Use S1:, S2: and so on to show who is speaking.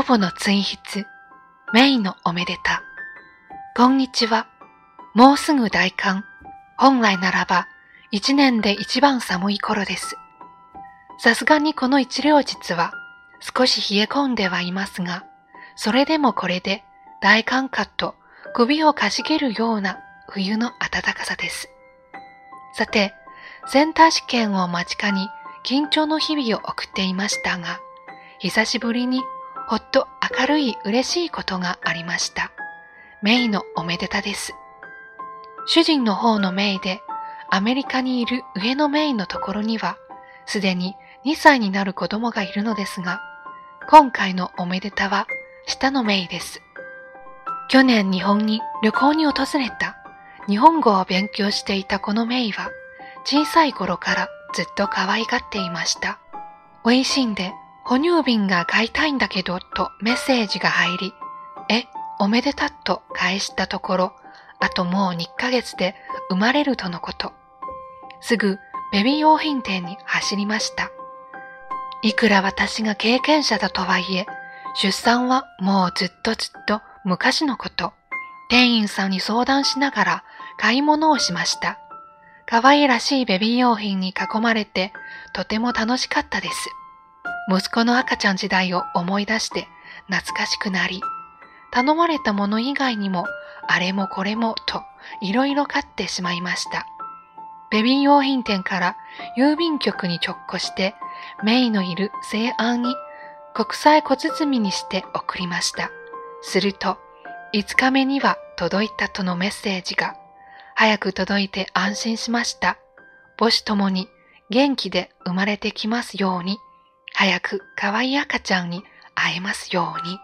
S1: ほぼの追筆、メイのおめでた。こんにちは。もうすぐ大寒。本来ならば、一年で一番寒い頃です。さすがにこの一両日は、少し冷え込んではいますが、それでもこれで大寒下と首をかしげるような冬の暖かさです。さて、センター試験を間近に緊張の日々を送っていましたが、久しぶりにほっと明るい嬉しいことがありました。メイのおめでたです。主人の方のメイで、アメリカにいる上のメイのところには、すでに2歳になる子供がいるのですが、今回のおめでたは下のメイです。去年日本に旅行に訪れた日本語を勉強していたこのメイは、小さい頃からずっと可愛がっていました。美味しいんで哺乳瓶が買いたいんだけどとメッセージが入り、え、おめでたっと返したところ、あともう2ヶ月で生まれるとのこと。すぐベビー用品店に走りました。いくら私が経験者だとはいえ、出産はもうずっとずっと昔のこと。店員さんに相談しながら買い物をしました。可愛らしいベビー用品に囲まれてとても楽しかったです。息子の赤ちゃん時代を思い出して懐かしくなり、頼まれたもの以外にもあれもこれもといろいろ買ってしまいました。ベビー用品店から郵便局に直行してメイのいる西安に国際小包にして送りました。すると5日目には届いたとのメッセージが早く届いて安心しました。母子ともに元気で生まれてきますように。早く可愛い赤ちゃんに会えますように。